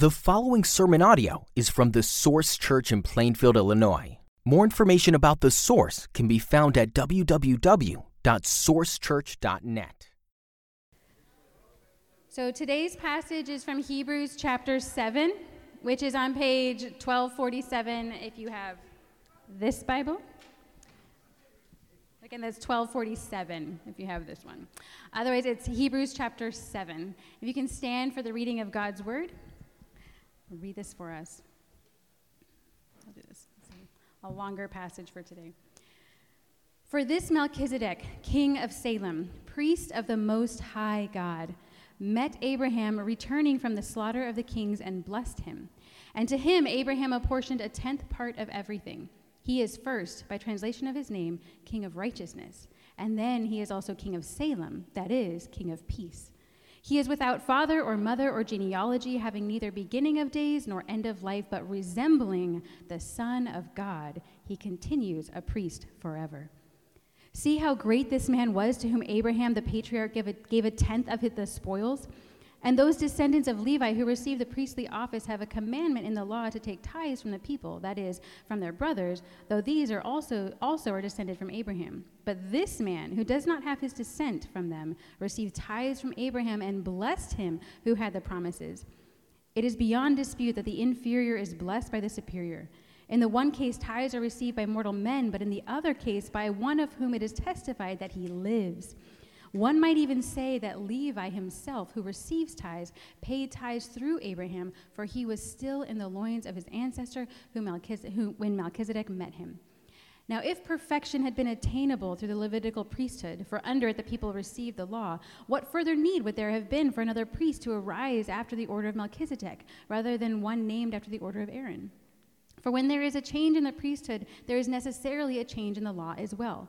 The following sermon audio is from the Source Church in Plainfield, Illinois. More information about the Source can be found at www.sourcechurch.net. So today's passage is from Hebrews chapter 7, which is on page 1247 if you have this Bible. Again, that's 1247 if you have this one. Otherwise, it's Hebrews chapter 7. If you can stand for the reading of God's word, read this for us. I'll do this. a longer passage for today. For this Melchizedek, king of Salem, priest of the Most High God, met Abraham returning from the slaughter of the kings and blessed him. And to him, Abraham apportioned a tenth part of everything. He is first, by translation of his name, King of Righteousness, and then he is also King of Salem, that is, King of Peace. He is without father or mother or genealogy, having neither beginning of days nor end of life, but resembling the Son of God. He continues a priest forever. See how great this man was to whom Abraham the patriarch gave a, gave a tenth of the spoils. And those descendants of Levi who receive the priestly office have a commandment in the law to take tithes from the people, that is, from their brothers, though these are also, also are descended from Abraham. But this man, who does not have his descent from them, received tithes from Abraham and blessed him who had the promises. It is beyond dispute that the inferior is blessed by the superior. In the one case, tithes are received by mortal men, but in the other case, by one of whom it is testified that he lives. One might even say that Levi himself, who receives tithes, paid tithes through Abraham, for he was still in the loins of his ancestor who who, when Melchizedek met him. Now, if perfection had been attainable through the Levitical priesthood, for under it the people received the law, what further need would there have been for another priest to arise after the order of Melchizedek, rather than one named after the order of Aaron? For when there is a change in the priesthood, there is necessarily a change in the law as well.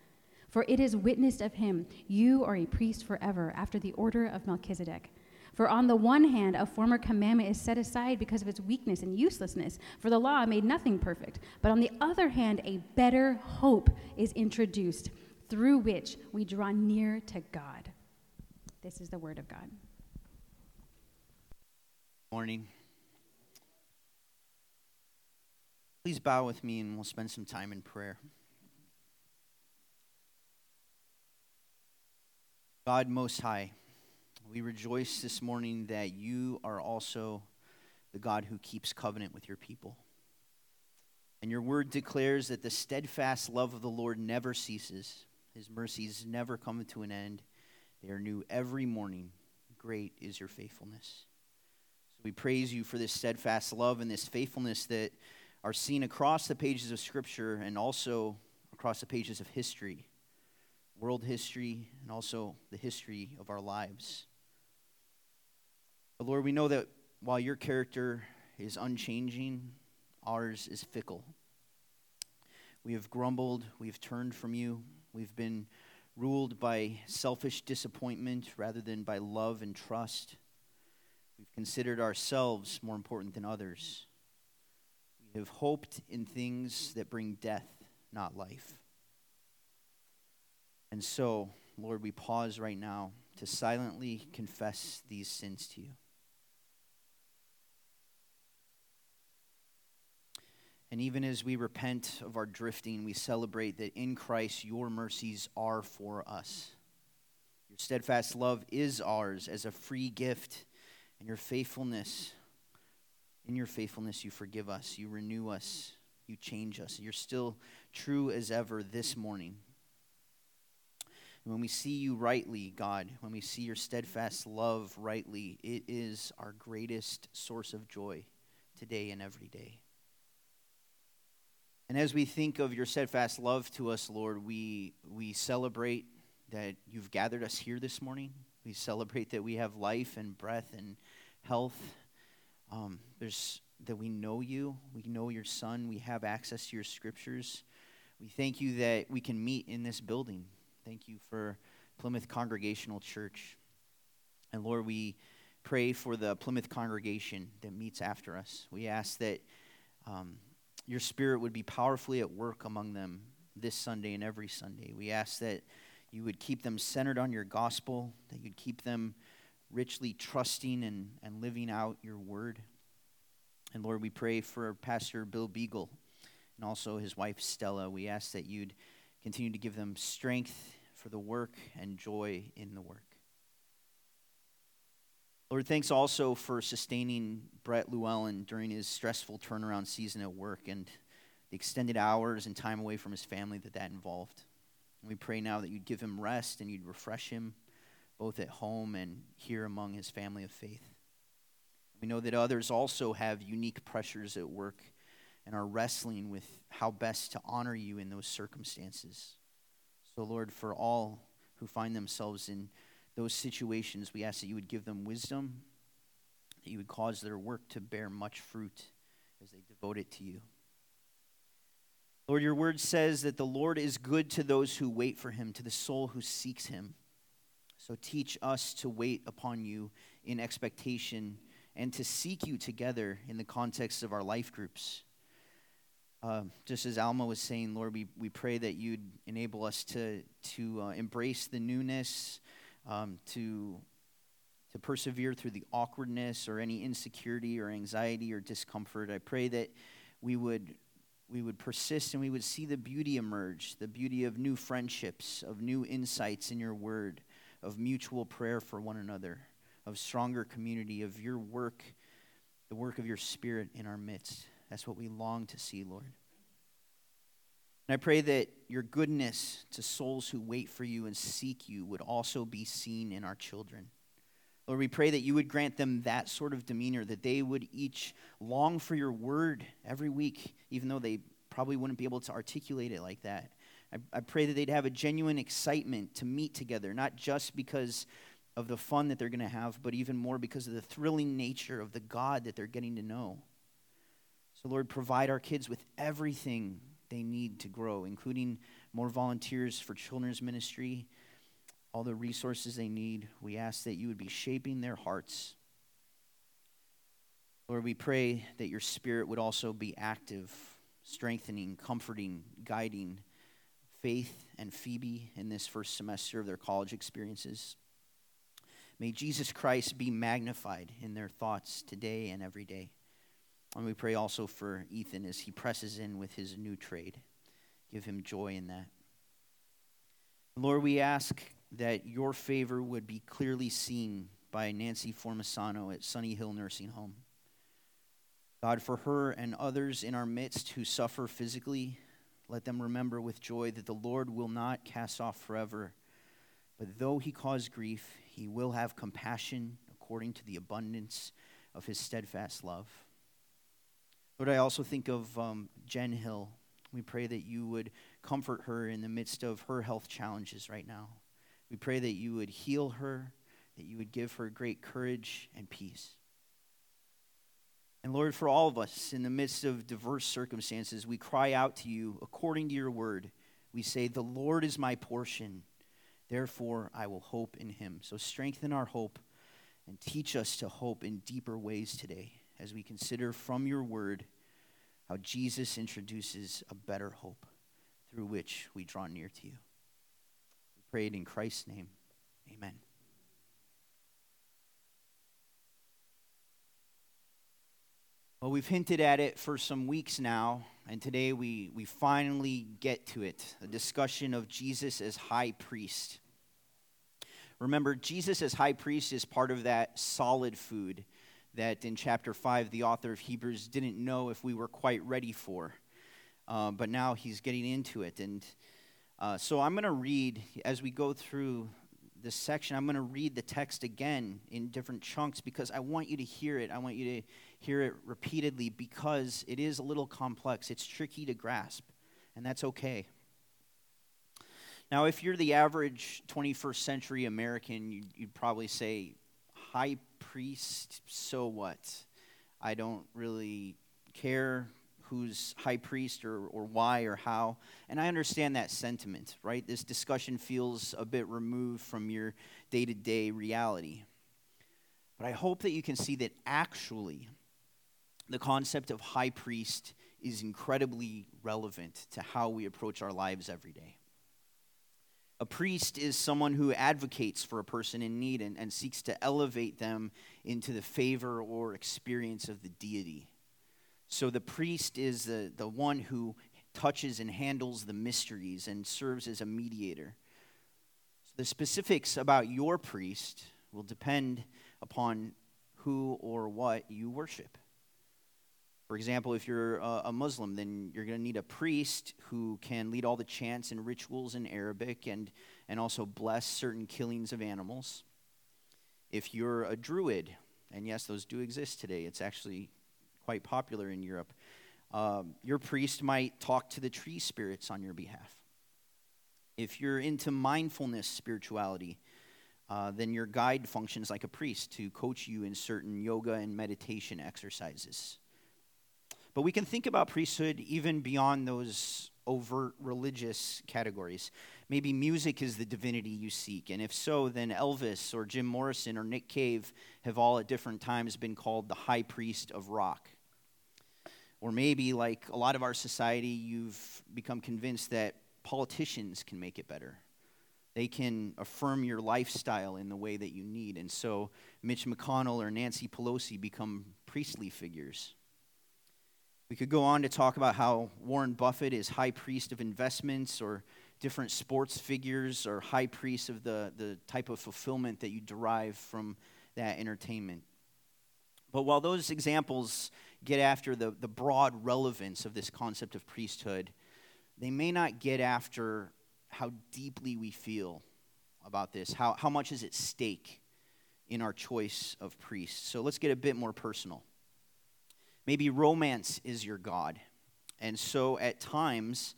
For it is witnessed of him, you are a priest forever, after the order of Melchizedek. For on the one hand, a former commandment is set aside because of its weakness and uselessness, for the law made nothing perfect. But on the other hand, a better hope is introduced, through which we draw near to God. This is the word of God. Morning. Please bow with me and we'll spend some time in prayer. God Most High, we rejoice this morning that you are also the God who keeps covenant with your people. And your word declares that the steadfast love of the Lord never ceases, his mercies never come to an end. They are new every morning. Great is your faithfulness. So we praise you for this steadfast love and this faithfulness that are seen across the pages of Scripture and also across the pages of history world history, and also the history of our lives. But Lord, we know that while your character is unchanging, ours is fickle. We have grumbled, we've turned from you, we've been ruled by selfish disappointment rather than by love and trust. We've considered ourselves more important than others. We have hoped in things that bring death, not life. And so, Lord, we pause right now to silently confess these sins to you. And even as we repent of our drifting, we celebrate that in Christ your mercies are for us. Your steadfast love is ours as a free gift, and your faithfulness, in your faithfulness, you forgive us, you renew us, you change us. You're still true as ever this morning. And when we see you rightly, God, when we see your steadfast love rightly, it is our greatest source of joy today and every day. And as we think of your steadfast love to us, Lord, we, we celebrate that you've gathered us here this morning. We celebrate that we have life and breath and health. Um, there's that we know you, we know your Son, we have access to your scriptures. We thank you that we can meet in this building. Thank you for Plymouth Congregational Church. And Lord, we pray for the Plymouth congregation that meets after us. We ask that um, your spirit would be powerfully at work among them this Sunday and every Sunday. We ask that you would keep them centered on your gospel, that you'd keep them richly trusting and, and living out your word. And Lord, we pray for Pastor Bill Beagle and also his wife Stella. We ask that you'd continue to give them strength for the work and joy in the work. Lord, thanks also for sustaining Brett Llewellyn during his stressful turnaround season at work and the extended hours and time away from his family that that involved. We pray now that you'd give him rest and you'd refresh him both at home and here among his family of faith. We know that others also have unique pressures at work and are wrestling with how best to honor you in those circumstances. So, Lord, for all who find themselves in those situations, we ask that you would give them wisdom, that you would cause their work to bear much fruit as they devote it to you. Lord, your word says that the Lord is good to those who wait for him, to the soul who seeks him. So teach us to wait upon you in expectation and to seek you together in the context of our life groups. Uh, just as Alma was saying, Lord, we, we pray that you'd enable us to, to uh, embrace the newness, um, to, to persevere through the awkwardness or any insecurity or anxiety or discomfort. I pray that we would, we would persist and we would see the beauty emerge the beauty of new friendships, of new insights in your word, of mutual prayer for one another, of stronger community, of your work, the work of your spirit in our midst. That's what we long to see, Lord. And I pray that your goodness to souls who wait for you and seek you would also be seen in our children. Lord, we pray that you would grant them that sort of demeanor, that they would each long for your word every week, even though they probably wouldn't be able to articulate it like that. I, I pray that they'd have a genuine excitement to meet together, not just because of the fun that they're going to have, but even more because of the thrilling nature of the God that they're getting to know. So, Lord, provide our kids with everything they need to grow, including more volunteers for children's ministry, all the resources they need. We ask that you would be shaping their hearts. Lord, we pray that your spirit would also be active, strengthening, comforting, guiding Faith and Phoebe in this first semester of their college experiences. May Jesus Christ be magnified in their thoughts today and every day. And we pray also for Ethan as he presses in with his new trade. Give him joy in that. Lord, we ask that your favor would be clearly seen by Nancy Formasano at Sunny Hill Nursing Home. God, for her and others in our midst who suffer physically, let them remember with joy that the Lord will not cast off forever, but though he cause grief, he will have compassion according to the abundance of his steadfast love. Lord, I also think of um, Jen Hill. We pray that you would comfort her in the midst of her health challenges right now. We pray that you would heal her, that you would give her great courage and peace. And Lord, for all of us in the midst of diverse circumstances, we cry out to you according to your word. We say, The Lord is my portion, therefore I will hope in him. So strengthen our hope and teach us to hope in deeper ways today as we consider from your word how Jesus introduces a better hope through which we draw near to you. We pray it in Christ's name. Amen. Well, we've hinted at it for some weeks now, and today we, we finally get to it a discussion of Jesus as high priest. Remember, Jesus as high priest is part of that solid food that in chapter 5 the author of Hebrews didn't know if we were quite ready for. Uh, but now he's getting into it. And uh, so I'm going to read, as we go through this section, I'm going to read the text again in different chunks because I want you to hear it. I want you to hear it repeatedly because it is a little complex. It's tricky to grasp, and that's okay. Now, if you're the average 21st century American, you'd, you'd probably say, high priest, so what? I don't really care who's high priest or, or why or how. And I understand that sentiment, right? This discussion feels a bit removed from your day to day reality. But I hope that you can see that actually the concept of high priest is incredibly relevant to how we approach our lives every day. A priest is someone who advocates for a person in need and, and seeks to elevate them into the favor or experience of the deity. So the priest is the, the one who touches and handles the mysteries and serves as a mediator. So the specifics about your priest will depend upon who or what you worship. For example, if you're a, Muslim, then you're going to need a priest who can lead all the chants and rituals in Arabic and, and also bless certain killings of animals. If you're a druid, and yes, those do exist today, it's actually quite popular in Europe, um, your priest might talk to the tree spirits on your behalf. If you're into mindfulness spirituality, uh, then your guide functions like a priest to coach you in certain yoga and meditation exercises. But we can think about priesthood even beyond those overt religious categories. Maybe music is the divinity you seek, and if so, then Elvis or Jim Morrison or Nick Cave have all at different times been called the high priest of rock. Or maybe, like a lot of our society, you've become convinced that politicians can make it better. They can affirm your lifestyle in the way that you need. And so Mitch McConnell or Nancy Pelosi become priestly figures. We could go on to talk about how Warren Buffett is high priest of investments, or different sports figures or high priests of the, the type of fulfillment that you derive from that entertainment. But while those examples get after the, the broad relevance of this concept of priesthood, they may not get after how deeply we feel about this, how, how much is at stake in our choice of priests. So let's get a bit more personal. Maybe romance is your God. And so at times,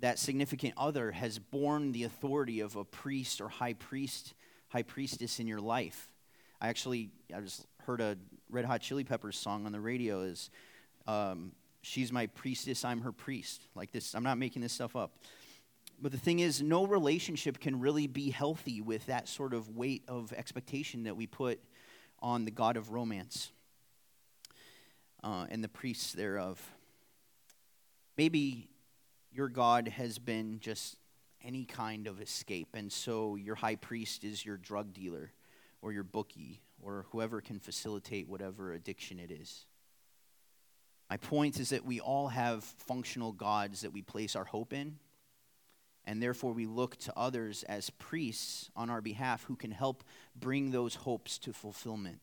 that significant other has borne the authority of a priest or high priest, high priestess in your life. I actually, I just heard a Red Hot Chili Peppers song on the radio is, um, she's my priestess, I'm her priest. Like this, I'm not making this stuff up. But the thing is, no relationship can really be healthy with that sort of weight of expectation that we put on the God of romance uh, and the priests thereof. Maybe your God has been just any kind of escape, and so your high priest is your drug dealer or your bookie or whoever can facilitate whatever addiction it is. My point is that we all have functional gods that we place our hope in, and therefore we look to others as priests on our behalf who can help bring those hopes to fulfillment.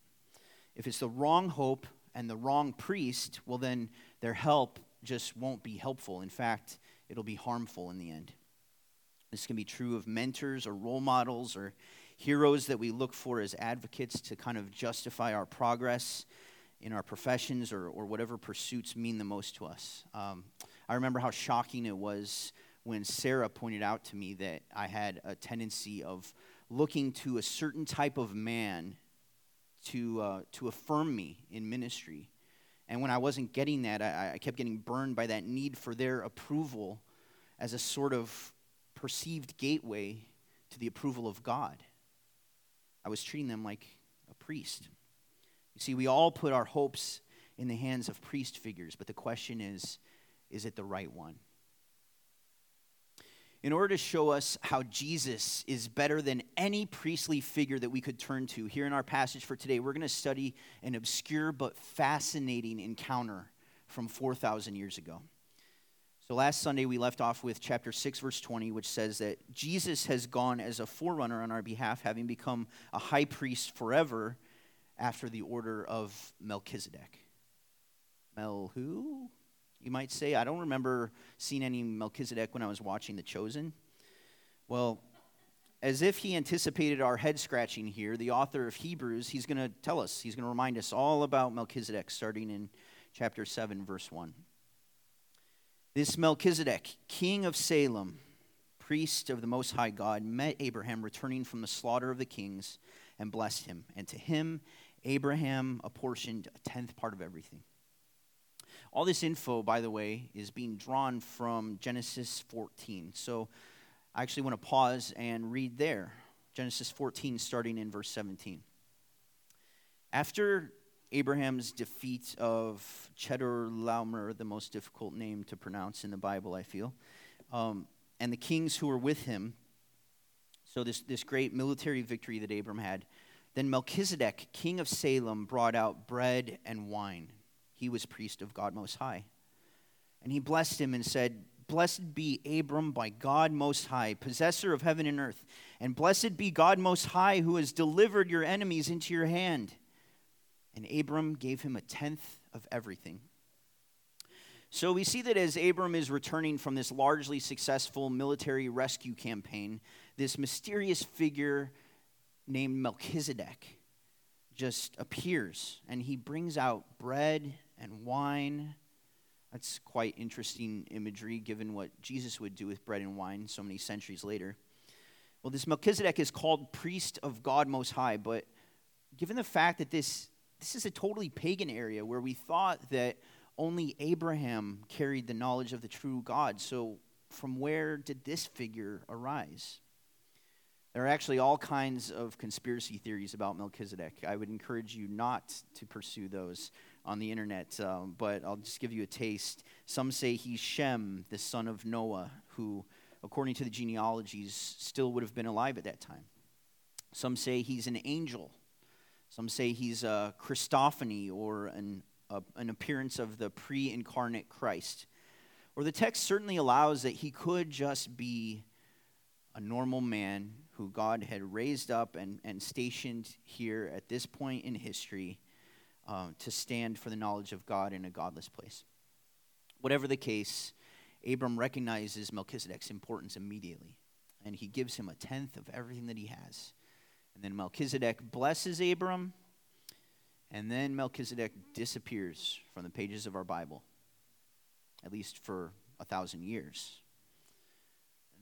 If it's the wrong hope, and the wrong priest, well, then their help just won't be helpful. In fact, it'll be harmful in the end. This can be true of mentors or role models or heroes that we look for as advocates to kind of justify our progress in our professions or, or whatever pursuits mean the most to us. Um, I remember how shocking it was when Sarah pointed out to me that I had a tendency of looking to a certain type of man to, uh, to affirm me in ministry. And when I wasn't getting that, I, I kept getting burned by that need for their approval as a sort of perceived gateway to the approval of God. I was treating them like a priest. You see, we all put our hopes in the hands of priest figures, but the question is is it the right one? In order to show us how Jesus is better than any priestly figure that we could turn to, here in our passage for today, we're going to study an obscure but fascinating encounter from 4,000 years ago. So last Sunday, we left off with chapter 6, verse 20, which says that Jesus has gone as a forerunner on our behalf, having become a high priest forever after the order of Melchizedek. Mel who? You might say. I don't remember seeing any Melchizedek when I was watching The Chosen. Well, as if he anticipated our head scratching here, the author of Hebrews, he's going to tell us, he's going to remind us all about Melchizedek starting in chapter 7, verse 1. This Melchizedek, king of Salem, priest of the Most High God, met Abraham returning from the slaughter of the kings and blessed him. And to him, Abraham apportioned a tenth part of everything. All this info, by the way, is being drawn from Genesis 14. So I actually want to pause and read there. Genesis 14, starting in verse 17. After Abraham's defeat of Chedorlaomer, the most difficult name to pronounce in the Bible, I feel, um, and the kings who were with him, so this, this great military victory that Abram had, then Melchizedek, king of Salem, brought out bread and wine. He was priest of God Most High. And he blessed him and said, Blessed be Abram by God Most High, possessor of heaven and earth. And blessed be God Most High, who has delivered your enemies into your hand. And Abram gave him a tenth of everything. So we see that as Abram is returning from this largely successful military rescue campaign, this mysterious figure named Melchizedek just appears and he brings out bread and wine. That's quite interesting imagery given what Jesus would do with bread and wine so many centuries later. Well, this Melchizedek is called priest of God Most High, but given the fact that this, this is a totally pagan area where we thought that only Abraham carried the knowledge of the true God, so from where did this figure arise? There are actually all kinds of conspiracy theories about Melchizedek. I would encourage you not to pursue those on the internet, um, but I'll just give you a taste. Some say he's Shem, the son of Noah, who, according to the genealogies, still would have been alive at that time. Some say he's an angel. Some say he's a Christophany or an, a, an appearance of the pre incarnate Christ. Or the text certainly allows that he could just be a normal man who God had raised up and, and stationed here at this point in history um, to stand for the knowledge of God in a godless place. Whatever the case, Abram recognizes Melchizedek's importance immediately, and he gives him a tenth of everything that he has. And then Melchizedek blesses Abram, and then Melchizedek disappears from the pages of our Bible, at least for a thousand years.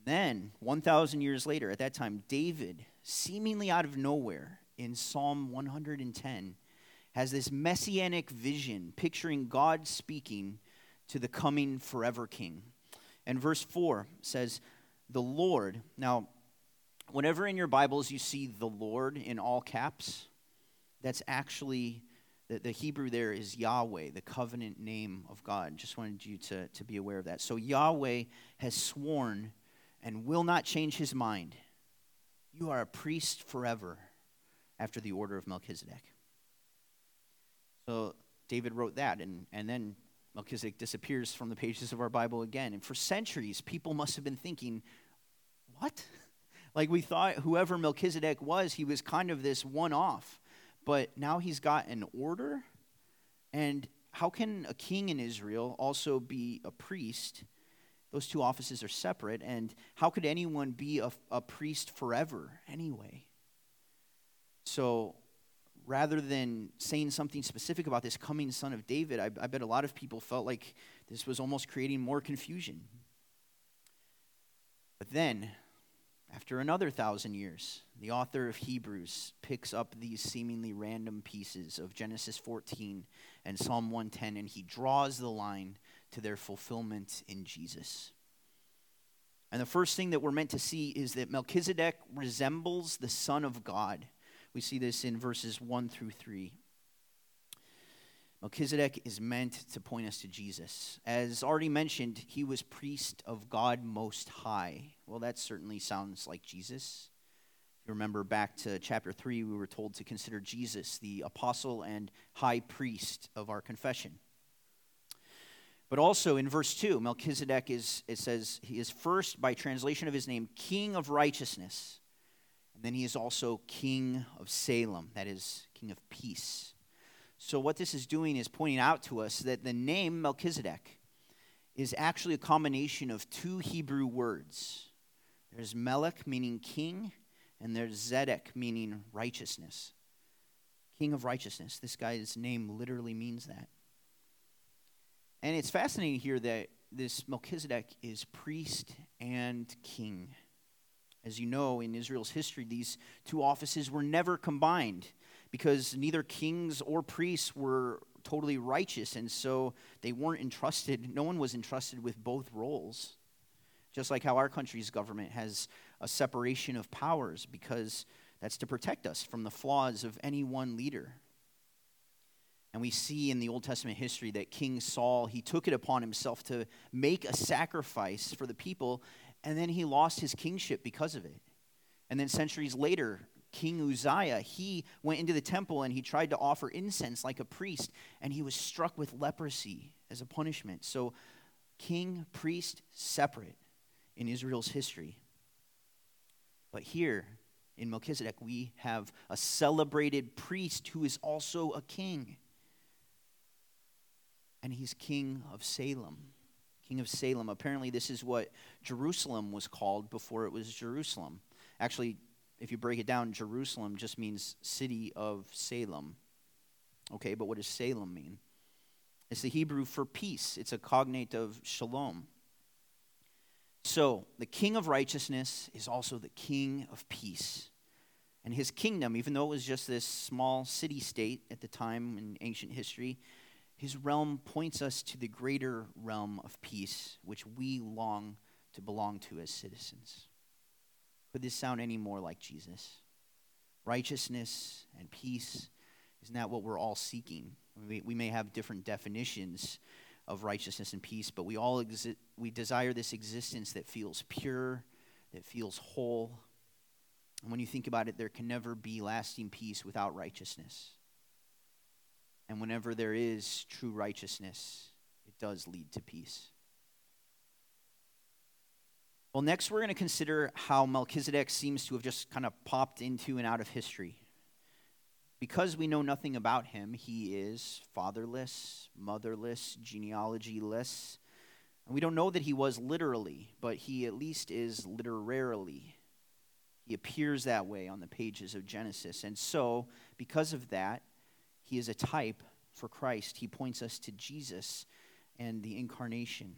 Then, 1,000 years later, at that time, David, seemingly out of nowhere in Psalm 110, has this messianic vision picturing God speaking to the coming forever king. And verse 4 says, The Lord. Now, whenever in your Bibles you see the Lord in all caps, that's actually the, the Hebrew there is Yahweh, the covenant name of God. Just wanted you to, to be aware of that. So Yahweh has sworn and will not change his mind. You are a priest forever after the order of Melchizedek. So David wrote that, and, and then Melchizedek disappears from the pages of our Bible again. And for centuries, people must have been thinking, what? Like we thought whoever Melchizedek was, he was kind of this one off. But now he's got an order. And how can a king in Israel also be a priest? Those two offices are separate. And how could anyone be a, a priest forever anyway? So rather than saying something specific about this coming son of David, I, I, bet a lot of people felt like this was almost creating more confusion. But then, after another thousand years, the author of Hebrews picks up these seemingly random pieces of Genesis 14 and Psalm 110, and he draws the line to their fulfillment in Jesus. And the first thing that we're meant to see is that Melchizedek resembles the Son of God. We see this in verses 1 through 3. Melchizedek is meant to point us to Jesus. As already mentioned, he was priest of God Most High. Well, that certainly sounds like Jesus. If you remember back to chapter 3, we were told to consider Jesus the apostle and high priest of our confession. But also in verse 2, Melchizedek is, it says, he is first, by translation of his name, king of righteousness. Then he is also king of Salem, that is, king of peace. So, what this is doing is pointing out to us that the name Melchizedek is actually a combination of two Hebrew words. There's Melech, meaning king, and there's Zedek, meaning righteousness. King of righteousness. This guy's name literally means that. And it's fascinating here that this Melchizedek is priest and king. As you know, in Israel's history, these two offices were never combined because neither kings or priests were totally righteous, and so they weren't entrusted, no one was entrusted with both roles. Just like how our country's government has a separation of powers, because that's to protect us from the flaws of any one leader. And we see in the Old Testament history that King Saul, he took it upon himself to make a sacrifice for the people, and then he lost his kingship because of it. And then centuries later, King Uzziah, he went into the temple and he tried to offer incense like a priest, and he was struck with leprosy as a punishment. So, king, priest, separate in Israel's history. But here in Melchizedek, we have a celebrated priest who is also a king. And he's king of Salem. King of Salem. Apparently, this is what Jerusalem was called before it was Jerusalem. Actually, if you break it down, Jerusalem just means city of Salem. Okay, but what does Salem mean? It's the Hebrew for peace, it's a cognate of shalom. So, the king of righteousness is also the king of peace. And his kingdom, even though it was just this small city state at the time in ancient history, his realm points us to the greater realm of peace, which we long to belong to as citizens. Could this sound any more like Jesus? Righteousness and peace, isn't that what we're all seeking? We, may have different definitions of righteousness and peace, but we all exi- we desire this existence that feels pure, that feels whole. And when you think about it, there can never be lasting peace without righteousness. And whenever there is true righteousness, it does lead to peace. Well, next we're going to consider how Melchizedek seems to have just kind of popped into and out of history. Because we know nothing about him, he is fatherless, motherless, genealogyless. And we don't know that he was literally, but he at least is literarily. He appears that way on the pages of Genesis. And so, because of that, he is a type for Christ. He points us to Jesus and the incarnation.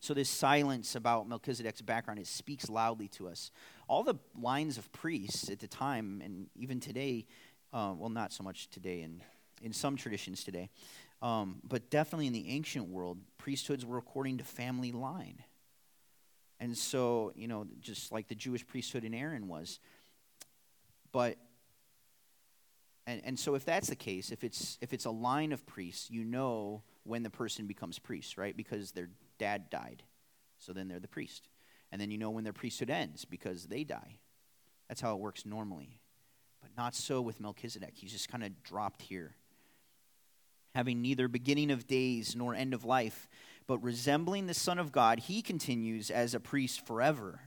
So, this silence about Melchizedek's background, it speaks loudly to us. All the lines of priests at the time, and even today, uh, well, not so much today, in, in some traditions today, um, but definitely in the ancient world, priesthoods were according to family line. And so, you know, just like the Jewish priesthood in Aaron was. But and, and so if that's the case, if it's if it's a line of priests, you know when the person becomes priest, right? Because their dad died. So then they're the priest. And then you know when their priesthood ends because they die. That's how it works normally. But not so with Melchizedek. He's just kind of dropped here. Having neither beginning of days nor end of life, but resembling the Son of God, he continues as a priest forever.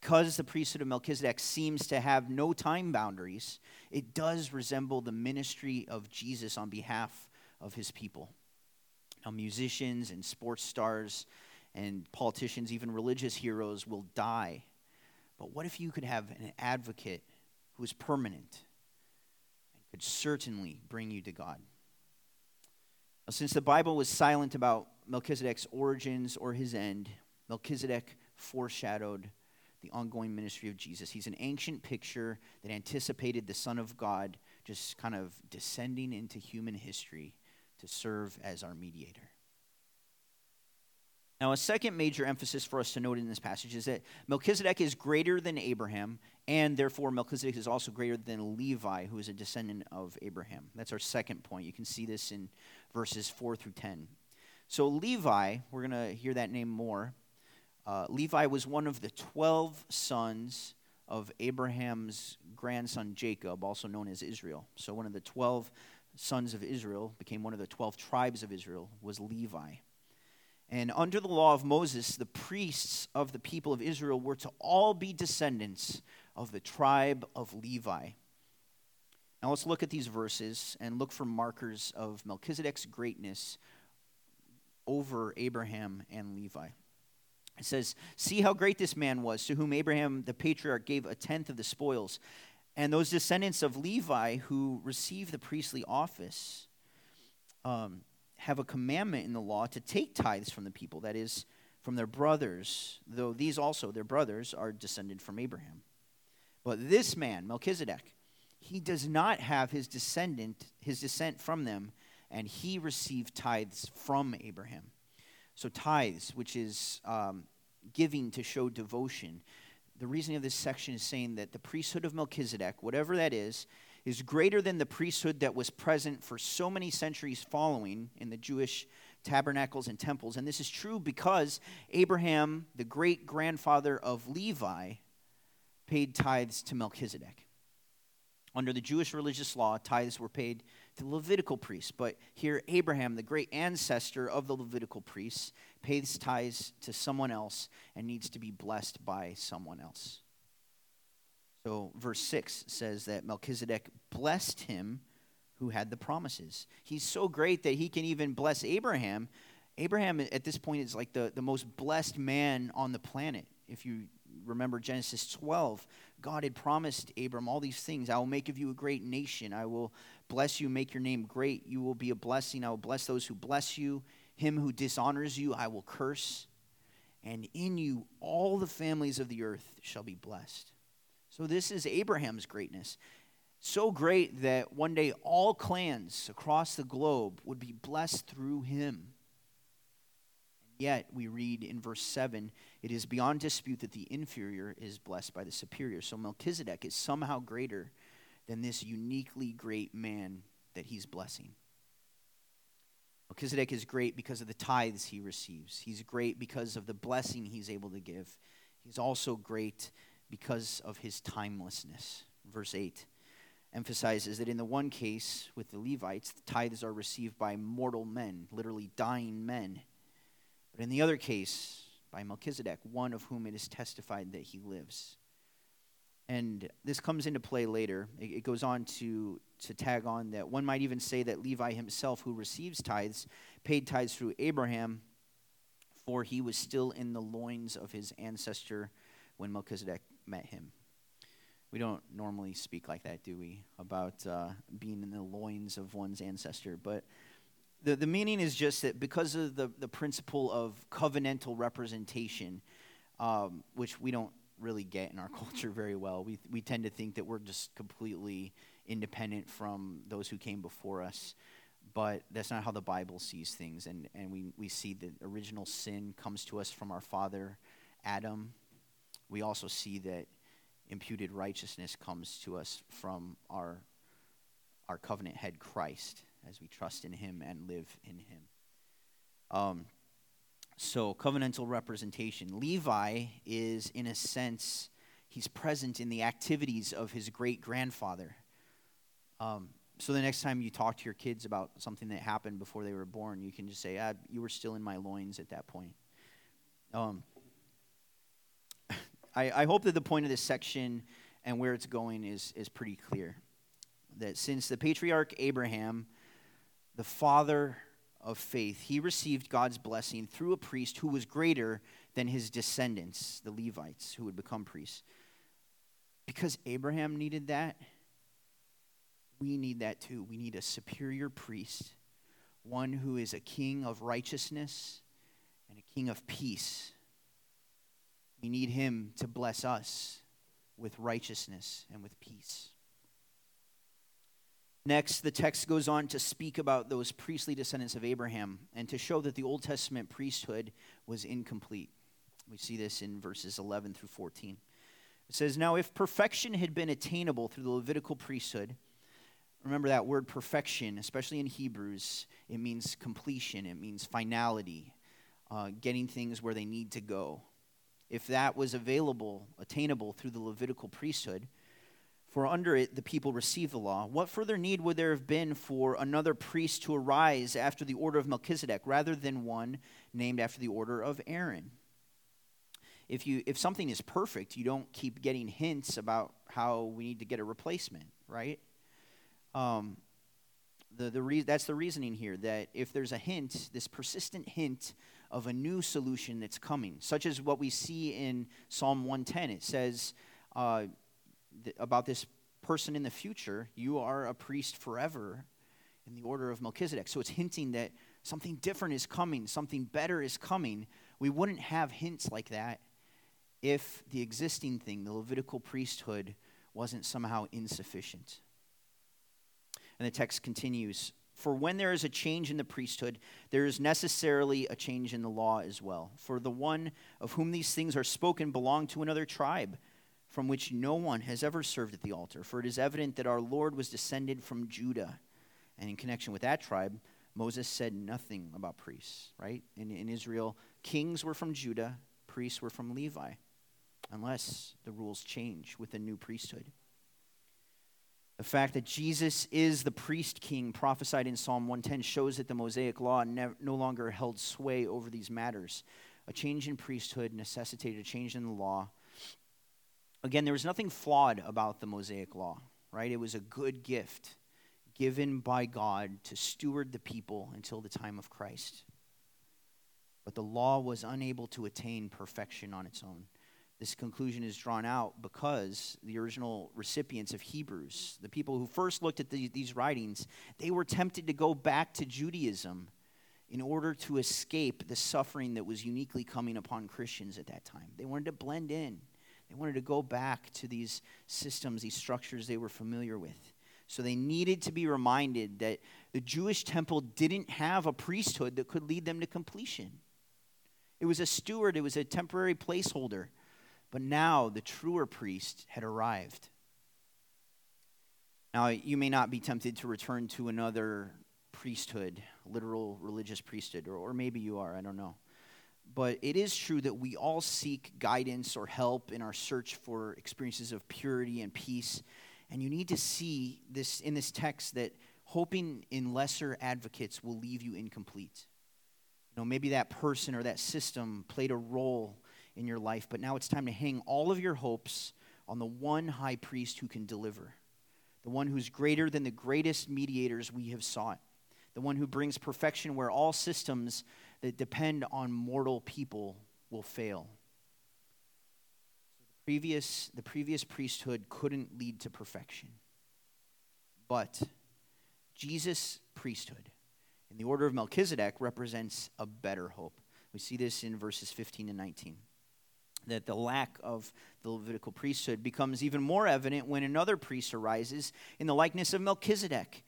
Because the priesthood of Melchizedek seems to have no time boundaries, it does resemble the ministry of Jesus on behalf of his people. Now, musicians and sports stars and politicians, even religious heroes, will die. But what if you could have an advocate who is permanent and could certainly bring you to God? Now, since the Bible was silent about Melchizedek's origins or his end, Melchizedek foreshadowed the ongoing ministry of Jesus. He's an ancient picture that anticipated the Son of God just kind of descending into human history to serve as our mediator. Now, a second major emphasis for us to note in this passage is that Melchizedek is greater than Abraham, and therefore Melchizedek is also greater than Levi, who is a descendant of Abraham. That's our second point. You can see this in verses 4 through 10. So, Levi, we're going to hear that name more. Uh, Levi was one of the 12 sons of Abraham's grandson Jacob, also known as Israel. So, one of the 12 sons of Israel, became one of the 12 tribes of Israel, was Levi. And under the law of Moses, the priests of the people of Israel were to all be descendants of the tribe of Levi. Now let's look at these verses and look for markers of Melchizedek's greatness over Abraham and Levi. It says, See how great this man was, to whom Abraham the patriarch gave a tenth of the spoils. And those descendants of Levi who receive the priestly office um, have a commandment in the law to take tithes from the people, that is, from their brothers, though these also, their brothers, are descended from Abraham. But this man, Melchizedek, he does not have his descendant, his descent from them, and he received tithes from Abraham. So tithes, which is um, giving to show devotion. The reasoning of this section is saying that the priesthood of Melchizedek, whatever that is, is greater than the priesthood that was present for so many centuries following in the Jewish tabernacles and temples. And this is true because Abraham, the great grandfather of Levi, paid tithes to Melchizedek. Under the Jewish religious law, tithes were paid to Levitical priests. But here, Abraham, the great ancestor of the Levitical priests, pays tithes to someone else and needs to be blessed by someone else. So, verse 6 says that Melchizedek blessed him who had the promises. He's so great that he can even bless Abraham. Abraham, at this point, is like the, the most blessed man on the planet. If you remember Genesis 12, God had promised Abram all these things. I will make of you a great nation. I will bless you, make your name great. You will be a blessing. I will bless those who bless you. Him who dishonors you, I will curse. And in you, all the families of the earth shall be blessed. So, this is Abraham's greatness. So great that one day all clans across the globe would be blessed through him. Yet, we read in verse 7 it is beyond dispute that the inferior is blessed by the superior. So, Melchizedek is somehow greater than this uniquely great man that he's blessing. Melchizedek is great because of the tithes he receives, he's great because of the blessing he's able to give. He's also great because of his timelessness. Verse 8 emphasizes that in the one case with the Levites, the tithes are received by mortal men, literally dying men. But in the other case, by Melchizedek, one of whom it is testified that he lives. And this comes into play later. It, it goes on to, to tag on that one might even say that Levi himself, who receives tithes, paid tithes through Abraham, for he was still in the loins of his ancestor when Melchizedek met him. We don't normally speak like that, do we? About uh, being in the loins of one's ancestor. But the, the meaning is just that because of the, the principle of covenantal representation, um, which we don't really get in our culture very well, we, we tend to think that we're just completely independent from those who came before us. But that's not how the Bible sees things. And, and we, we see that original sin comes to us from our father, Adam. We also see that imputed righteousness comes to us from our, our covenant head, Christ as we trust in Him and live in Him. Um, so, covenantal representation. Levi is, in a sense, he's present in the activities of his great grandfather. Um, so, the next time you talk to your kids about something that happened before they were born, you can just say, ah, You were still in my loins at that point. Um, I, I hope that the point of this section and where it's going is, is pretty clear. That since the patriarch Abraham the father of faith, he received God's blessing through a priest who was greater than his descendants, the Levites, who would become priests. Because Abraham needed that, we need that too. We need a superior priest, one who is a king of righteousness and a king of peace. We need him to bless us with righteousness and with peace. Next, the text goes on to speak about those priestly descendants of Abraham and to show that the Old Testament priesthood was incomplete. We see this in verses 11 through 14. It says, Now, if perfection had been attainable through the Levitical priesthood, remember that word perfection, especially in Hebrews, it means completion, it means finality, uh, getting things where they need to go. If that was available, attainable through the Levitical priesthood, for under it the people received the law. What further need would there have been for another priest to arise after the order of Melchizedek rather than one named after the order of Aaron? If, you, if something is perfect, you don't keep getting hints about how we need to get a replacement, right? Um, the, the re- that's the reasoning here that if there's a hint, this persistent hint of a new solution that's coming, such as what we see in Psalm 110, it says, uh, about this person in the future, you are a priest forever in the order of Melchizedek. So it's hinting that something different is coming, something better is coming. We wouldn't have hints like that if the existing thing, the Levitical priesthood, wasn't somehow insufficient. And the text continues For when there is a change in the priesthood, there is necessarily a change in the law as well. For the one of whom these things are spoken belonged to another tribe, from which no one has ever served at the altar. For it is evident that our Lord was descended from Judah. And in connection with that tribe, Moses said nothing about priests, right? In, in Israel, kings were from Judah, priests were from Levi, unless the rules change with the new priesthood. The fact that Jesus is the priest king prophesied in Psalm 110 shows that the Mosaic law no longer held sway over these matters. A change in priesthood necessitated a change in the law. Again, there was nothing flawed about the Mosaic law, right? It was a good gift given by God to steward the people until the time of Christ. But the law was unable to attain perfection on its own. This conclusion is drawn out because the original recipients of Hebrews, the people who first looked at the, these writings, they were tempted to go back to Judaism in order to escape the suffering that was uniquely coming upon Christians at that time. They wanted to blend in, they wanted to go back to these systems, these structures they were familiar with. So they needed to be reminded that the Jewish temple didn't have a priesthood that could lead them to completion. It was a steward, it was a temporary placeholder. But now the truer priest had arrived. Now, you may not be tempted to return to another priesthood, literal religious priesthood, or, or maybe you are, I don't know. But it is true that we all seek guidance or help in our search for experiences of purity and peace. And you need to see this in this text that hoping in lesser advocates will leave you incomplete. You know, maybe that person or that system played a role in your life, but now it's time to hang all of your hopes on the one high priest who can deliver, the one who's greater than the greatest mediators we have sought, the one who brings perfection where all systems that depend on mortal people will fail. the previous, the previous priesthood couldn't lead to perfection. But Jesus' priesthood in the order of Melchizedek represents a better hope. We see this in verses 15 and 19 that the lack of the Levitical priesthood becomes even more evident when another priest arises in the likeness of Melchizedek,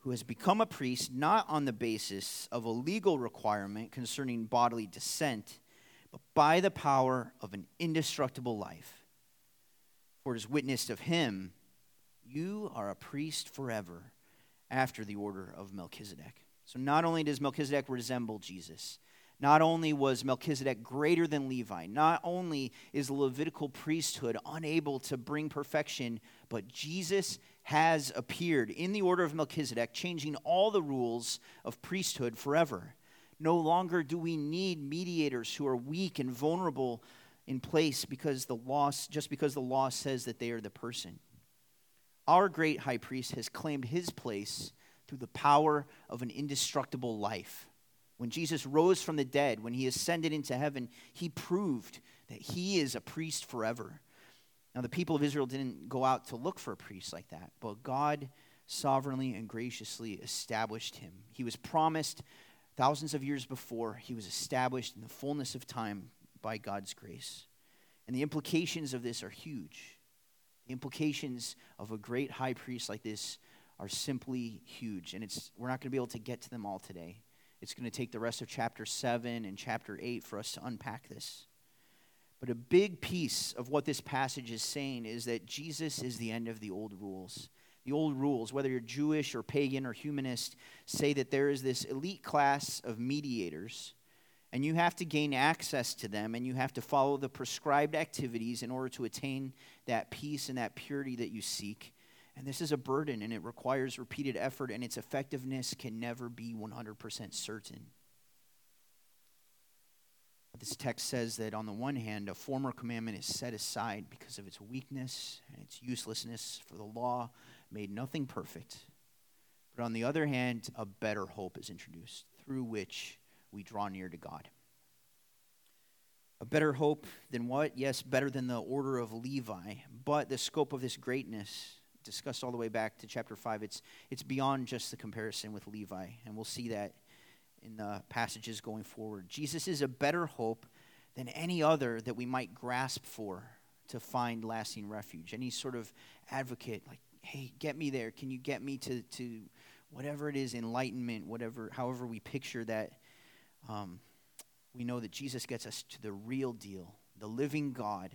who has become a priest not on the basis of a legal requirement concerning bodily descent, but by the power of an indestructible life. For it is witnessed of him, you are a priest forever after the order of Melchizedek. So not only does Melchizedek resemble Jesus, not only was Melchizedek greater than Levi, not only is the Levitical priesthood unable to bring perfection, but Jesus has appeared in the order of Melchizedek, changing all the rules of priesthood forever. No longer do we need mediators who are weak and vulnerable in place because the law, just because the law says that they are the person. Our great high priest has claimed his place through the power of an indestructible life. When Jesus rose from the dead, when he ascended into heaven, he proved that he is a priest forever. Now, the people of Israel didn't go out to look for a priest like that, but God sovereignly and graciously established him. He was promised thousands of years before, he was established in the fullness of time by God's grace. And the implications of this are huge. The implications of a great high priest like this are simply huge. And it's, we're not going to be able to get to them all today. It's going to take the rest of chapter 7 and chapter 8 for us to unpack this. But a big piece of what this passage is saying is that Jesus is the end of the old rules. The old rules, whether you're Jewish or pagan or humanist, say that there is this elite class of mediators, and you have to gain access to them, and you have to follow the prescribed activities in order to attain that peace and that purity that you seek. And this is a burden and it requires repeated effort, and its effectiveness can never be 100% certain. This text says that on the one hand, a former commandment is set aside because of its weakness and its uselessness, for the law made nothing perfect. But on the other hand, a better hope is introduced through which we draw near to God. A better hope than what? Yes, better than the order of Levi. But the scope of this greatness discussed all the way back to chapter 5, it's, it's beyond just the comparison with Levi. And we'll see that in the passages going forward. Jesus is a better hope than any other that we might grasp for to find lasting refuge. Any sort of advocate, like hey, get me there. Can you get me to, to whatever it is, enlightenment, whatever, however we picture that. Um, we know that Jesus gets us to the real deal, the living God.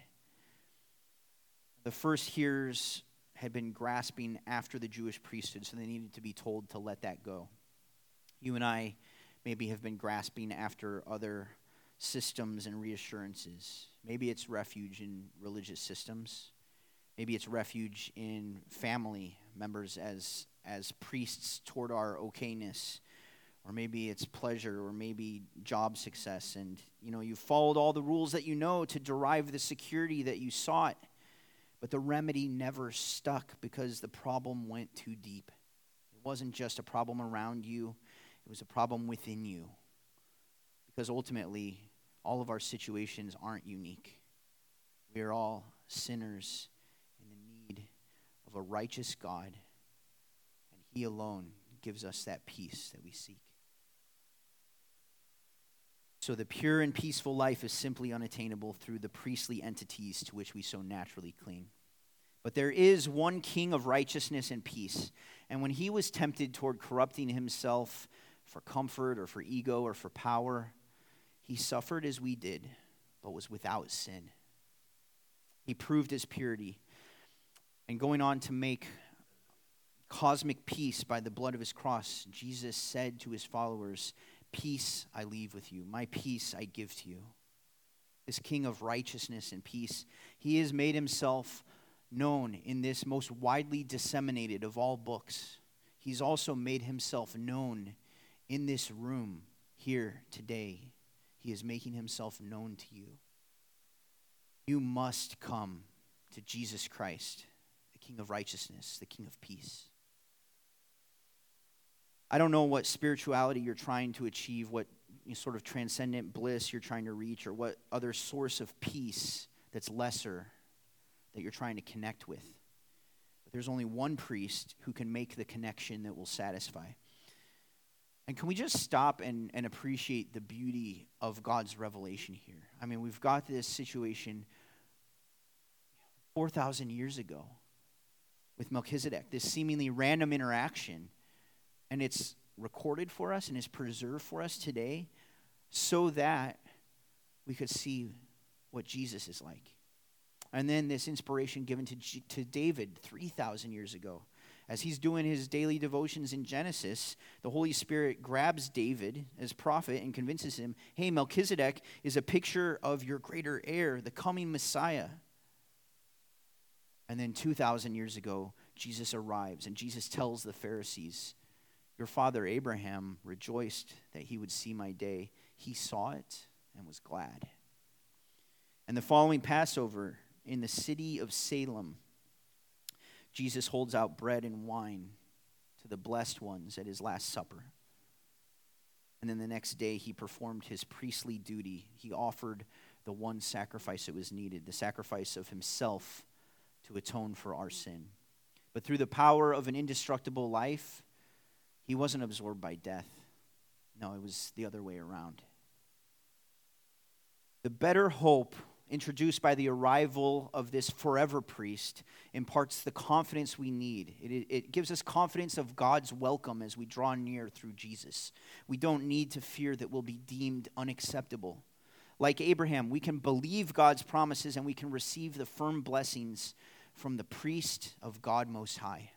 The first hearers had been grasping after the Jewish priesthood, so they needed to be told to let that go. You and I maybe have been grasping after other systems and reassurances. Maybe it's refuge in religious systems. Maybe it's refuge in family members as, as priests toward our okayness. Or maybe it's pleasure, or maybe job success. And, you know, you followed all the rules that you know to derive the security that you sought. But the remedy never stuck because the problem went too deep. It wasn't just a problem around you, it was a problem within you. Because ultimately, all of our situations aren't unique. We are all sinners in the need of a righteous God, and He alone gives us that peace that we seek. So, the pure and peaceful life is simply unattainable through the priestly entities to which we so naturally cling. But there is one king of righteousness and peace. And when he was tempted toward corrupting himself for comfort or for ego or for power, he suffered as we did, but was without sin. He proved his purity. And going on to make cosmic peace by the blood of his cross, Jesus said to his followers, Peace I leave with you, my peace I give to you. This King of righteousness and peace, he has made himself known in this most widely disseminated of all books. He's also made himself known in this room here today he is making himself known to you. You must come to Jesus Christ, the King of righteousness, the King of peace. I don't know what spirituality you're trying to achieve, what sort of transcendent bliss you're trying to reach, or what other source of peace that's lesser that you're trying to connect with. But there's only one priest who can make the connection that will satisfy. And can we just stop and, and appreciate the beauty of God's revelation here? I mean, we've got this situation 4,000 years ago with Melchizedek, this seemingly random interaction, and it's recorded for us and is preserved for us today so that we could see what Jesus is like. And then this inspiration given to, to David 3,000 years ago as he's doing his daily devotions in Genesis, the Holy Spirit grabs David as prophet and convinces him hey, Melchizedek is a picture of your greater heir, the coming Messiah. And then 2,000 years ago, Jesus arrives, and Jesus tells the Pharisees, Your father Abraham rejoiced that he would see my day. He saw it and was glad. And the following Passover in the city of Salem, Jesus holds out bread and wine to the blessed ones at his Last Supper. And then the next day, he performed his priestly duty. He offered the one sacrifice that was needed, the sacrifice of himself to atone for our sin. But through the power of an indestructible life, he wasn't absorbed by death. No, it was the other way around. The better hope introduced by the arrival of this forever priest, imparts the confidence we need. It, it, gives us confidence of God's welcome as we draw near through Jesus. We don't need to fear that we'll be deemed unacceptable. Like Abraham, we can believe God's promises and we can receive the firm blessings from the priest of God Most High.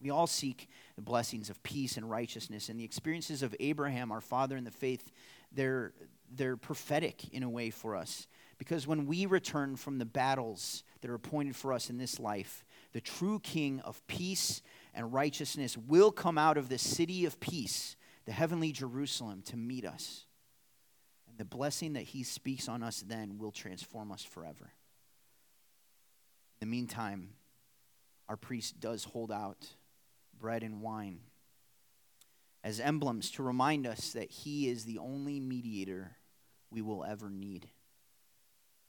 We all seek the blessings of peace and righteousness, and the experiences of Abraham, our father in the faith, they're, they're prophetic in a way for us. Because when we return from the battles that are appointed for us in this life, the true King of peace and righteousness will come out of the city of peace, the heavenly Jerusalem, to meet us. And the blessing that he speaks on us then will transform us forever. In the meantime, our priest does hold out bread and wine as emblems to remind us that he is the only mediator we will ever need.